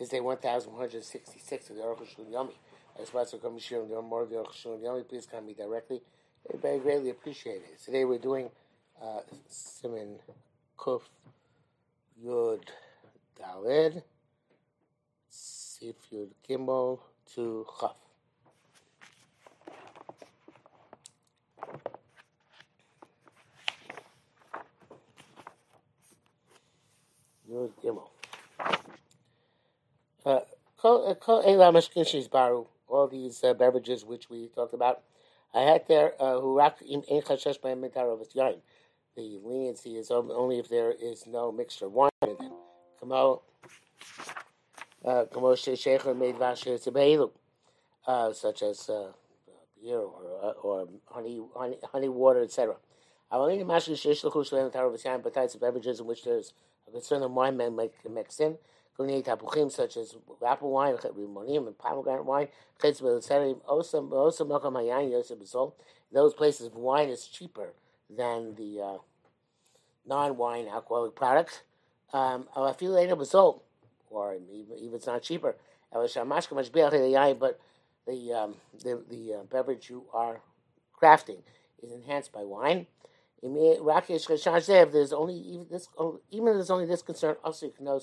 is day 1166 of the Aruch Shul Yomi. As well as come share more of the Aruch Yomi, please come me directly. I very greatly appreciate it. Today we're doing uh, Siman Kuf Yud Dalid Sif Yud Gimel to Chaf. Yud Gimel. Uh, all these uh, beverages which we talked about. I had there uh, in yain. The leniency is only if there is no mixture of wine in them. Uh, kamo uh such as uh, beer or uh, or honey honey honey water, etc. I will lechush mitar of beverages in which there's a concern of wine make mix in tapuchim such as apple wine, rimonim, and pomegranate wine, also those places wine is cheaper than the uh, non-wine alcoholic products. Um, later result, or even, even it's not cheaper. But the um, the, the uh, beverage you are crafting is enhanced by wine. There's only even this, even if there's only this concern, also you can know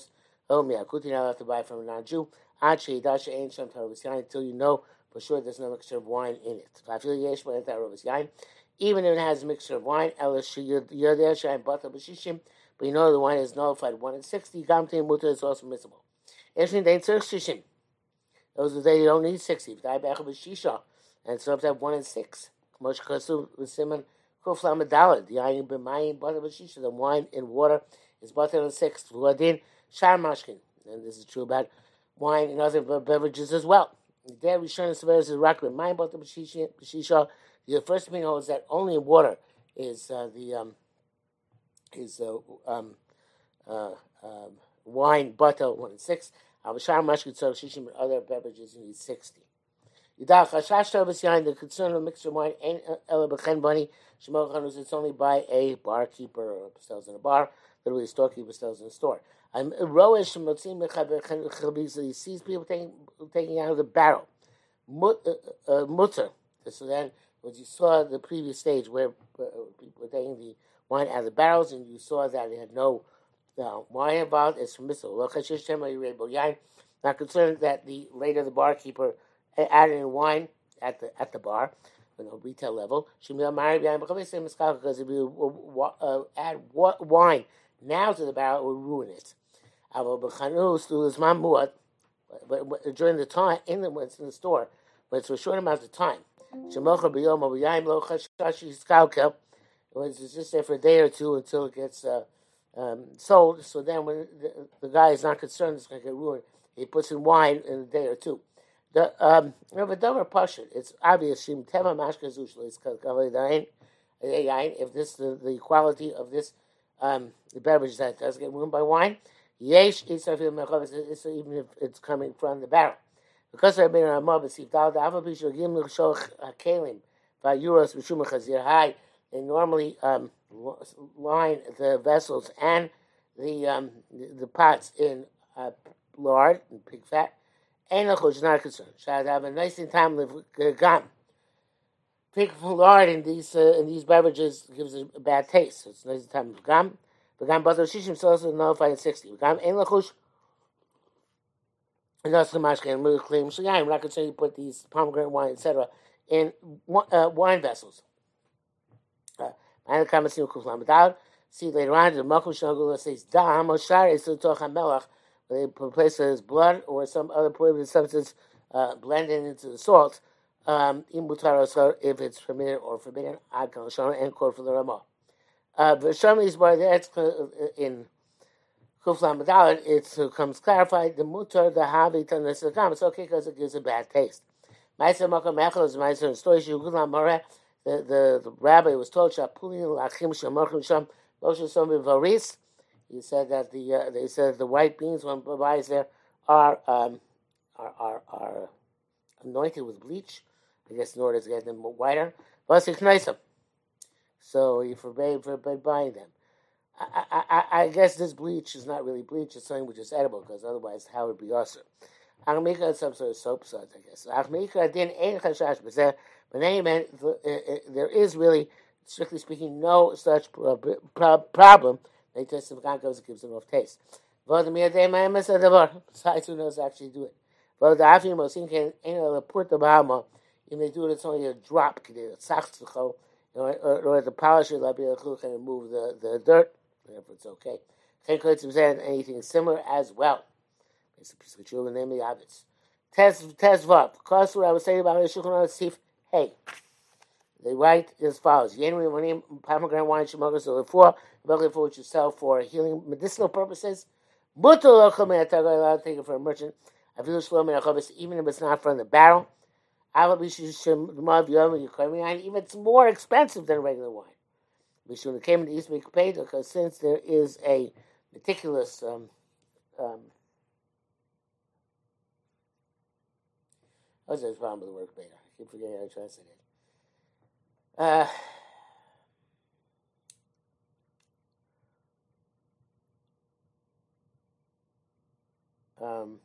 Oh, akutin I'll have to buy from a non-Jew. Until you know for sure there's no mixture of wine in it. Even if it has a mixture of wine, you're but you know the wine is nullified one in sixty. Gamtin mutter is also permissible. Shishim. Those are they you don't need sixty. B'shisha, and so they have one in six. B'shisha. The wine in water is butter in six. Shar Mashkin. And this is true about wine and other beverages as well. There, Rishon Severis is Rakman. Mine bought the Bashisha. The first thing is that only water is uh, the um, is uh, um, uh, um, wine, butter, one and six. Avashar Mashkin, so Shishim and other beverages, you need 60. Yidach Hashash Yain, the concern of of wine, ain't Ela Bechen Bunny. Shemol Chanus, it's only by a barkeeper or sells in a bar. Literally, a storekeeper sells in a store. I'm roish he sees people taking taking out of the barrel. Uh, uh, mutter. So then, when you saw the previous stage where uh, people were taking the wine out of the barrels, and you saw that it had no uh, wine involved, it's permissible. Not concerned that the later the barkeeper added in wine at the at the bar, you know, retail level. Because if you uh, add wine now to the barrel, it would ruin it. But during the time, in the, it's in the store, but it's for a short amount of time. It's just there for a day or two until it gets uh, um, sold. So then, when the, the, guy is not concerned it's going to get ruined, he puts in wine in a day or two. The um, it's obvious. If this the, the quality of this um, the beverage that does get ruined by wine, Yesh Isafil Mechavis, even if it's coming from the barrel. Because I've been on a mob, it's Dal Dava Bishul Gim Shoch Kalim, by Euros Chazir High. They normally um, line the vessels and the um, the, the pots in uh, lard and pig fat. Ain't is not concerned. Should have a nice time with gum. Pig lard in these uh, in these beverages gives a, bad taste. So it's nice time with gum. וגם בתר שישים also nullified at 60. וגם אין לחוש that's the mashkin really claim. So yeah, I'm not going to say you put these pomegranate wine, etc., in uh, wine vessels. Uh, see later on, the Makum Shagula says, Dam, Oshar, is to Melach, they place his blood or some other prohibited substance uh, blended into the salt, um, if it's permitted or forbidden, Ad and quote for the Ramah. V'sham is by that's in Kuflam Dalit, it comes clarified the mutar the havi and the sakam. It's okay because it gives a bad taste. Ma'aser makam echel is ma'aser story shugudlam mareh. The the the rabbi was told shapulin lachim shamachim sham moshe som varis. He said that the uh, they said the white beans when buys there are um, are, are are anointed with bleach. I guess in order to get them whiter. But it's nice. So he forbade, forbade buying them. I, I, I guess this bleach is not really bleach. It's something which is edible because otherwise, how would be also? Achmika is some sort of soap suds, I guess. Achmika ein chashash. But in any there is really, strictly speaking, no such problem. They test the goes gives them off taste. Besides, who knows actually do it? But the afim mosin can ain't uh, put the bahama. If they do it, it's only a drop. Order to polish it, be able to remove the, the dirt. Therefore, it's okay. Anything similar as well. It's a piece of the name the Avitz. Test test vav. Cause what I was saying about the Shulchan Sif. Hey, they write as follows: Yenri Monim pomegranate wine shemogos so for which you sell for healing medicinal purposes. Mutal allowed to take it for a merchant. I feel slower covers even if it's not from the barrel. Even it's more expensive than regular wine. Mishun came to East paid because since there is a meticulous um, um, What's the problem with the word beta? I keep forgetting how to translate it. Uh, um,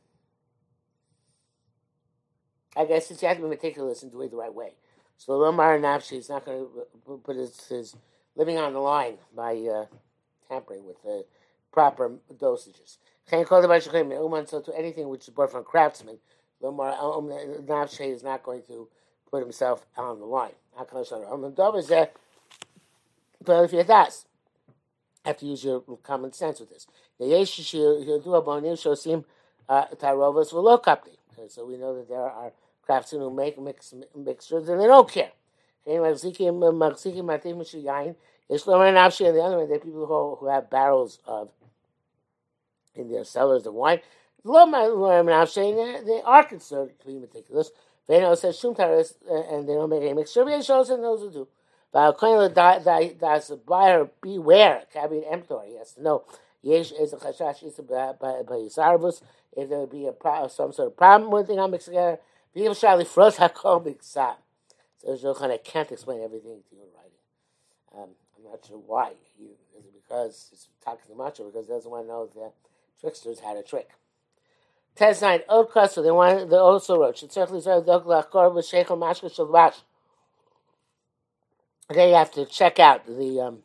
I guess it's you have to be meticulous and do it the right way. So Lomar Nafshi is not going to put his, his, living on the line by uh, tampering with the proper dosages. So to anything which is bought from a craftsman, Lomar um, Nafshi is not going to put himself on the line. But if does, have to use your common sense with this. The uh. So we know that there are craftsmen who make mix, mixtures and they don't care. Uh, one Nafshi and the other one. There are people who, who have barrels of in their cellars of wine. They are concerned to be meticulous. They know says shum taris, uh, and they don't make any mixture. But shows and those who do. But does the buyer beware? Caveat emptor. He has to know. Yesh is a chashash is by yisarvus. If there would be a some sort of problem with the mixed together, people shall froze hakol miksam. So Shulchan can't explain everything to you in writing. Um, I'm not sure why. He, is it because it's talking too much, or because he doesn't want to know the tricksters had a trick? Test nine, old crust, they want they also wrote, should certainly Lachor with Sheikh Mashka you have to check out the um,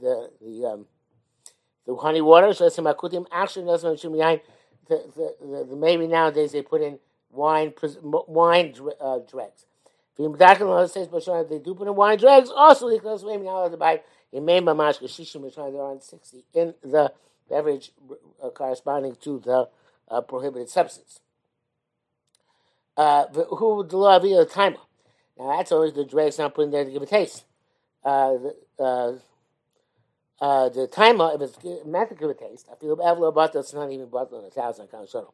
the the um, the honey water. So some akutim actually doesn't mention behind the, the, the, the maybe nowadays they put in wine wine uh, dregs. If they do put in wine dregs. Also, because maybe now to buy in main mamash kashishim they're on sixty in the beverage uh, corresponding to the uh, prohibited substance. Uh, who the law of the timer? Now that's always the dregs not put in there to give a taste. Uh, the, uh, uh, the timer, if it's meant to give a taste, I feel but it's not even bottle in a thousand kind of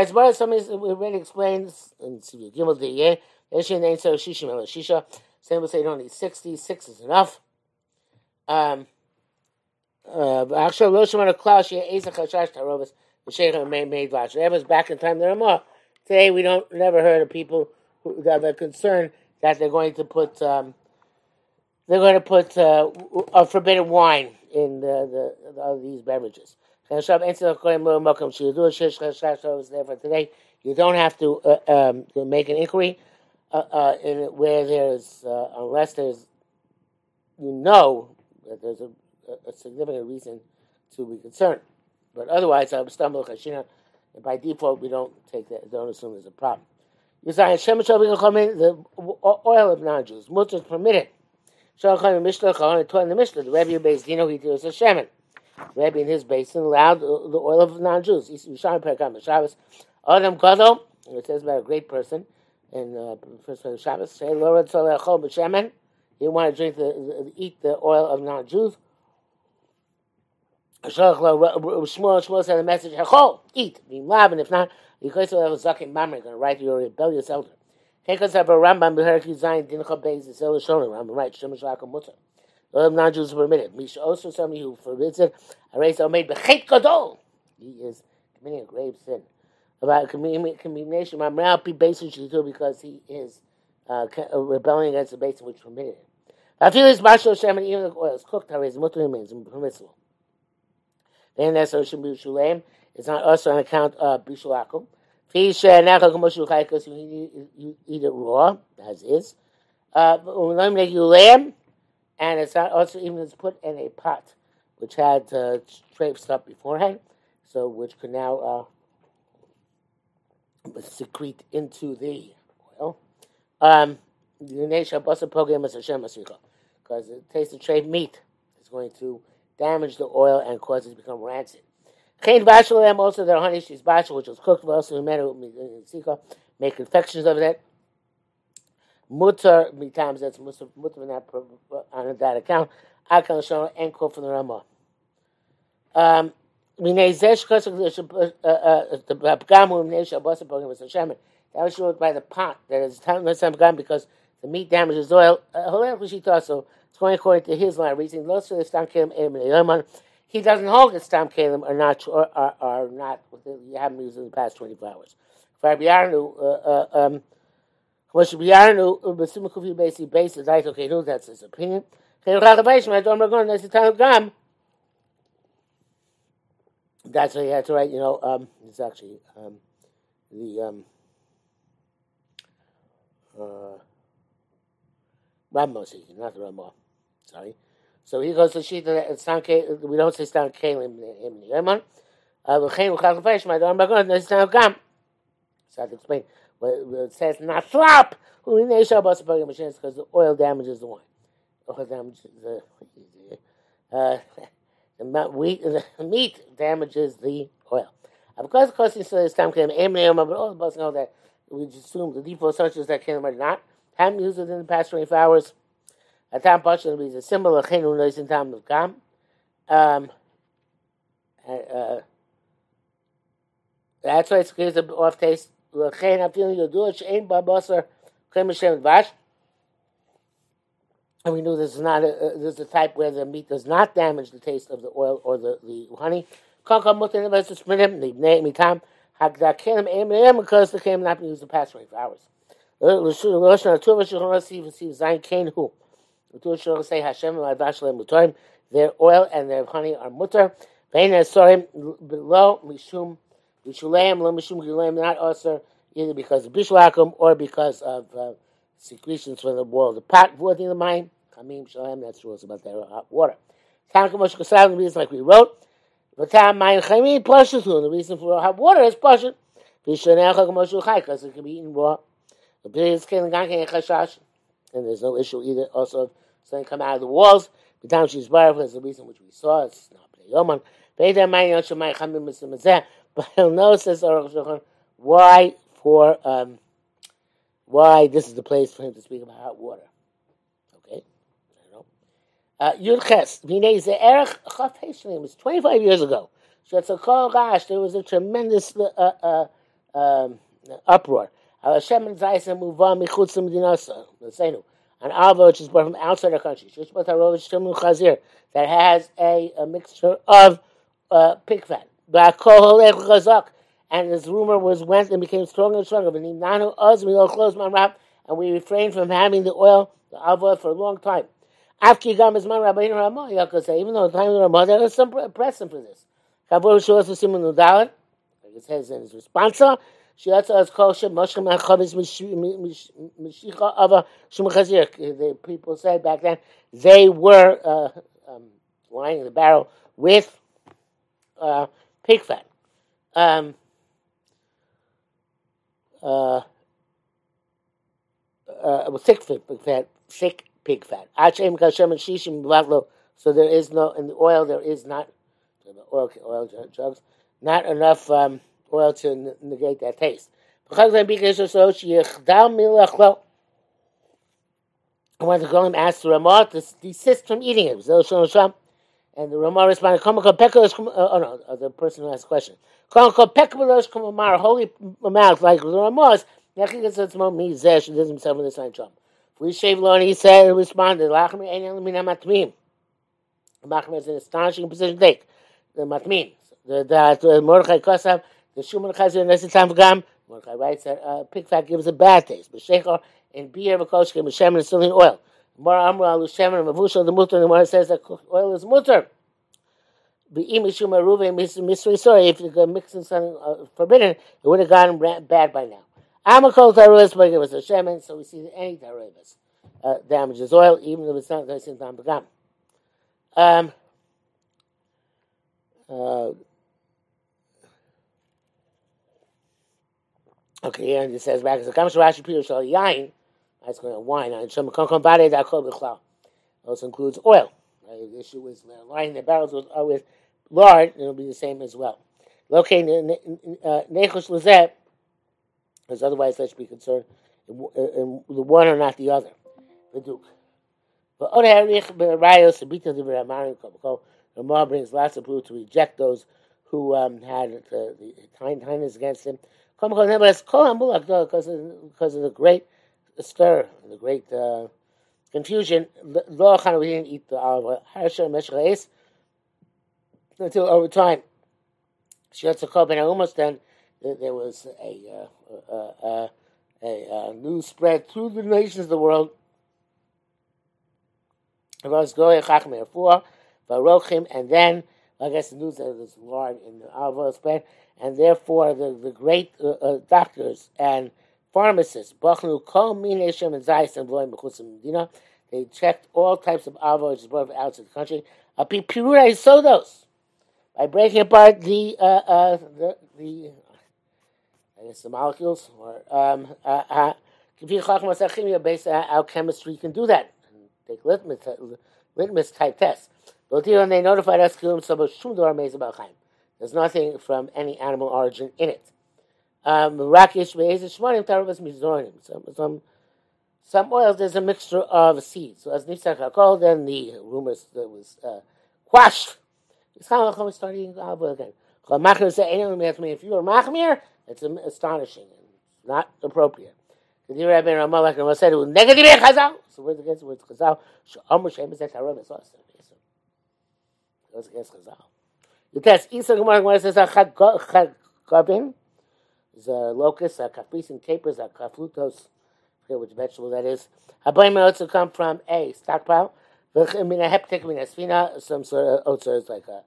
as far as somebody already explains in Gimel Diyeh, Eshin ain't so shishim el shisha. Some will say you don't need sixty. Six is enough. Um, uh, actually, Rosh Klaus, Ezek Hashash Tarovas, the Sheikh made made vash. That was back in time there are more. Today we don't never heard of people who that are concerned that they're going to put um, they're going to put uh, a forbidden wine in the, the, the these beverages. Was there for today. You don't have to, uh, um, to make an inquiry uh, uh, in where there's uh, unless there's you know that there's a, a significant reason to be concerned. But otherwise, I'm stumble chashina. By default, we don't take that. Don't assume there's a problem. The oil of non-Jews. Mutter is permitted. Shalchan Mishnah the Mishnah. The Rebbe based Dino he does a shemen. Rebbe in his basin allowed the oil of non-Jews. Adam Gadol. It says about a great person in uh, first of Shabbos. He didn't want to drink the, eat the oil of non-Jews. Shmuel, Shmuel sent a message, Hechol, eat, being lab, and if not, you could still have a zakin mamre, going to write to your rebellious elder. Hekas have a Rambam, Beherki Zayin, Dincha Beis, Sel Shonim, Rambam, right, Shemesh Raka Mutter. Of non-Jews permitted. Misha also somebody who forbids it, Ares made Bechet Gadol. He is committing a grave sin. About combination, Mamral Pi Basin do because he is uh, rebelling against the basin which permitted it. I feel his Marshal Shem, even the oil is cooked, Ares Mutter remains permissible. Then that's Oshim Bishulem. It's not also on account of Bishulakum. Fish Nachal Kamoshu because you eat it raw, as is. Uh, and it's not also even it's put in a pot which had uh, scraped up beforehand, so which could now uh, secrete into the oil. Um, because the taste of trade meat is going to damage the oil and cause it to become rancid. Chain bashalam also their honey she's bashal which was cooked also made in make confections of it. Mutter times that's mutter mutter not on that account. Akal shon quote from the Ramah. Um, uh uh the Babkam Nesha Busapogna was a shaman. that was showed by the pot that is time because the meat damages oil. Uh, so it's going according to his line of reasoning. He doesn't hold that stam kalim are not or are, are not you haven't used in the past twenty four hours. Rabbi uh, uh, um, Moshe Yarnu, Basima Kufi Basi basis. I okay, no, that's his opinion. That's what he had to write. You know, um, it's actually um, the um, uh, Ramah not the Ramah. Sorry. So he goes to Shita that Stan we don't say Stan Kalim in the Yemen. Uh. So I have to explain. It says the Isha Basa Bagam Hashem because the oil damages the wine. Oil damages the, uh, the wheat, the meat damages the oil. Of course, of course, he says Stan Kalim, but all of us know that we assume the default searches that came are not. Haven't used it in the past 24 hours. A tam pasha is a symbol of chenu nois in tam of gam. Um, uh, that's why it gives an off taste. L'chein afil yodur she'en babasar chem Hashem vash. And we knew this is not a, uh, this is a type where the meat does not damage the taste of the oil or the, the honey. Because the kelim not been used the past 24 hours. Their oil and their honey are esorim below mishum mishuleim lo mishum gileim not also either because of bishulakum or because of uh, secretions from the wall of the pot. Voiding the mind. Kamim shalem. That's rules about that hot water. Tanaka Moshe Kasal, the reason like we wrote. V'tam mayin chaymin pashut The reason for hot water is pashut. Because it can be eaten raw. And there's no issue either also something come out of the walls. The time she's bar is the reason which we saw. It's not Yoman. But he'll know, says why for um, why this is the place for him to speak about hot water. Okay, I don't know. Uh, Yud Ches, Erech It was 25 years ago. Gosh, there was a tremendous uh, uh, um, uproar. Hashem and Zaisa Muva Michutz Medinasa, Seinu, an alva which is brought from outside our country, that has a, a mixture of uh, pig fat. And this rumor was went and became stronger and stronger. But in Nano us, we all closed my rap and we refrained from having the oil, the alva, for a long time. After you come as Mamra Bain Rama, Yoko say even though the time of the Ramah, there was some precedent for this. It says in his response, the people said back then they were uh, um, the barrel with uh, pig fat. Um, uh, uh, thick pig fat, thick pig fat. So there is no in the oil. There is not oil oil jugs. Not enough. Um, oil to negate that taste. When the Golim asked the Ramah to desist from eating it, and the Ramah responded, "Come on, Oh no, uh, the person who asked the question. Holy mouth like the zesh and does himself in the same job. We shave low and he said, he responded. Machmer is an astonishing position to take. The matmim, the Mordechai Kosav the Shuman Chazir Nesetam Gam, Mordechai writes that uh, pig fat gives a bad taste. But Shechor in beer, Vakoshke, Meshem, and still oil. Mar Amra, Lushem, and Mavusha, the Mutter, and the Mar says that oil is Mutter. If you're mixing something uh, forbidden, it would have gone bad by now. Amakol Taruas, but it was a shemen, so we see that any Taruas uh, damages oil, even if it's not Tam Begam. Um, uh, okay, and it says back, "Kam Rashi Pirush Al Yain." That's going to wine. Also includes oil. The issue is lining the barrels with, uh, with lard, it'll be the same as well. Located Nechush Lezeh, because otherwise let's be concerned in the one or not the other. The Duke. But Mar brings lots of proof to reject those who um, had the, the kindness against him. Because of the great stir, the great uh, confusion. Lo we didn't eat the olive oil. Until over time, Shiratza and almost then there was a, uh, uh, a, a news spread through the nations of the world. and then I guess the news that was large in the oil spread, and therefore the the great uh, uh, doctors and pharmacists, and and they checked all types of olive oil brought from outside the country. A Pirura Sodos by breaking apart the uh, uh, the, the I guess the molecules or um, uh, uh, based on how chemistry can do that. Take litmus litmus type tests. But they notified us there's nothing from any animal origin in it. Um. Some some some oils. There's a mixture of seeds. So as Nifsach Hakol, then the rumors that was uh, quashed. It's kind of like starting again. If you are machmir, it's astonishing and not appropriate. So word chazal? Chazal. The test. Isa Gemara chad gabin is a locust, a capris and capers, a kaflutos. I forget which vegetable that is. Habayim also come from a stockpile. Mina svina, some sort of also is like a.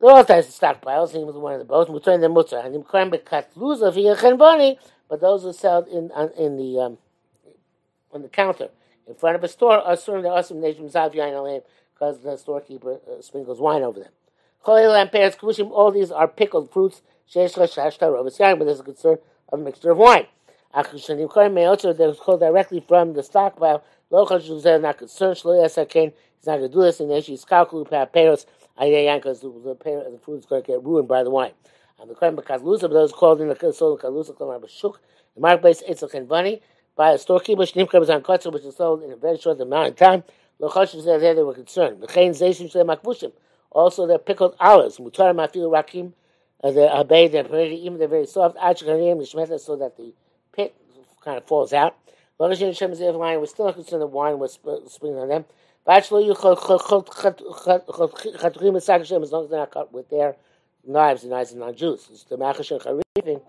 There are all types of stockpiles. He was one of the both. We turn the mutter and cut lose of boni, but those who sold in in the um, on the counter in front of a store are serving the awesome nation because the storekeeper uh, sprinkles wine over them. Pears, all these are pickled fruits Sheish Shashta Rovas Yain, but there's a concern of a mixture of wine. Achushanim Korim Meotzer, was called directly from the stockpile. Lochal Shuzeh, not concerned, Shlo Yasakin, he's not going to do this, and she's Kalkulu Paperos, Ayayan, because the, fruit is going to get ruined by the wine. And the Korim Bakazlusa, but those called in the Kasol Kalusa, Kalam Bashuk, the marketplace, Itzel Kenvani, by a storekeeper, Shnim Kabazan Kotzer, which is sold in a very short amount of time. Lochal Shuzeh, there they were concerned. The Chain Zeshim Shle Makbushim, also the pickled olives, Mutar Mafil Rakim, uh, the obey they're pretty, even they're very soft. so that the pit kind of falls out. Long as Hashem is we're still not concerned that wine was springing on them. As long as they're not cut with their knives, the knives are not Jews. It's the Machash and Charivin,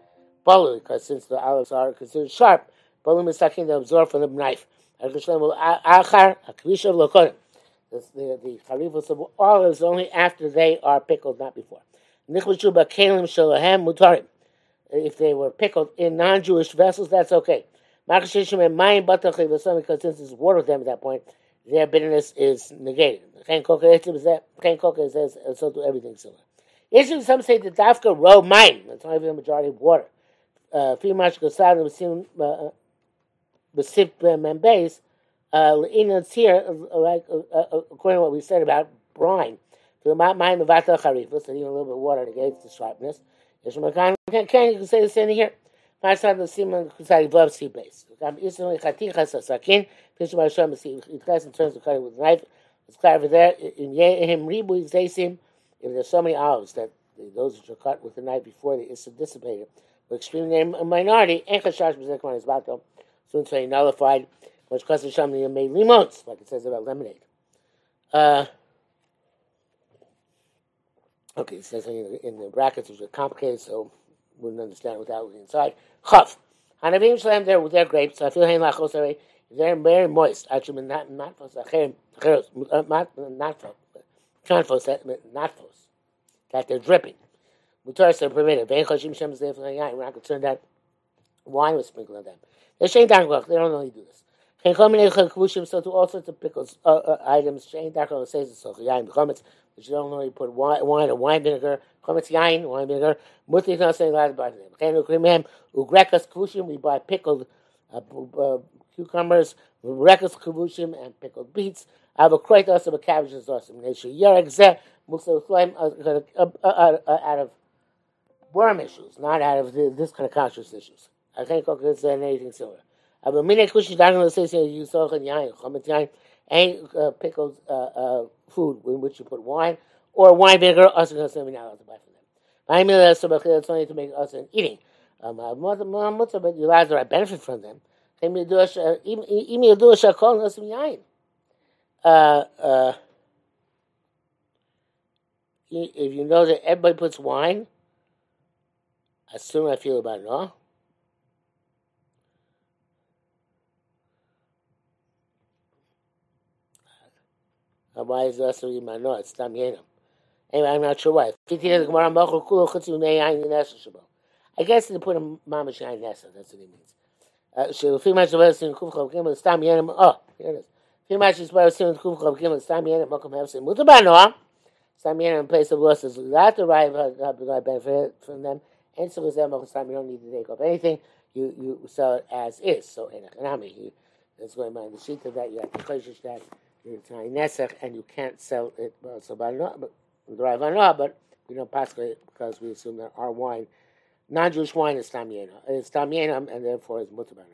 Balu, because since the olives are considered sharp, Balu is sucking the absorb from the knife. Achar, Akvisha Lokonim. The, the, the of olives only after they are pickled, not before. If they were pickled in non-Jewish vessels, that's okay. Because since there's water them at that point, their bitterness is negated. Chen so do everything similar. Issue some say the dafka row mine. That's not the majority of water. Uh, uh, uh, Membase. It's here, like according to what we said about brine. So the mind of vata charifus, and even a little bit of water negates the sharpness. Can can you say the same here? My son the simon love sea base. I'm instantly chatichas sakin. Fish my shem see it has in terms of cutting with knife. It's clear over there in him ribu zaysim. If there's so many olives that those which are cut with the knife before they is dissipated, but extremely a minority. Enchashash b'zekman is bato. Soon to nullified. Which causes Shamli made limons, like it says about lemonade. Uh, Okay, it says in the brackets, which are complicated, so wouldn't understand without looking inside. Chav. Hanavim shalem, they're, they're grapes. I feel hein lachos, they're very moist. Actually, not, not for sachem, not for, Confos, not fos, that they're dripping. Mutar are permitted. Vein chashim shem zeh We're not concerned that wine was sprinkled on them. They don't only do this. So to all sorts of pickles uh, uh, items, Shane Dakar says so. Yain chometz, which you don't only put wine, wine or wine vinegar, chometz yain, wine vinegar. Muti not saying allowed to buy them. Ugrekas kvushim. We buy pickled uh, uh, cucumbers, rekas kvushim, and pickled beets. I have a crate also of cabbages also. Nesha yerek zeh musa flaim out of worm issues, not out of this kind of conscious issues. I can't cook this and anything similar. Mine kushi dagen the say you saw in yain, chametz yain, ain't uh, pickled uh, uh, food in which you put wine or wine vinegar. Also, going to send me to buy from them. I mean, that's it's only to make us an eating. Um, but you allowed to benefit from them. Uh, uh, if you know that everybody puts wine, I assume I feel about it, no? Why is that so no? It's Tam Yenam. Anyway, I'm not sure why. I guess they put a mamash yain nesa. That's what he means. Uh, of yenim. Oh, here it is. If much is about in gimel stam yenim makom have. Stam yenim in place of losses. That derive a benefit from them. And so is them stam. You don't need to take off anything. You you sell it as is. So in a kanami, that's going by the sheet of that. You have to choshish that it's nesach, and you can't sell it. Uh, so by but but we don't pass it because we assume that our wine, non-Jewish wine, is tamiyena. It's tamiyena, and therefore it's mutabana.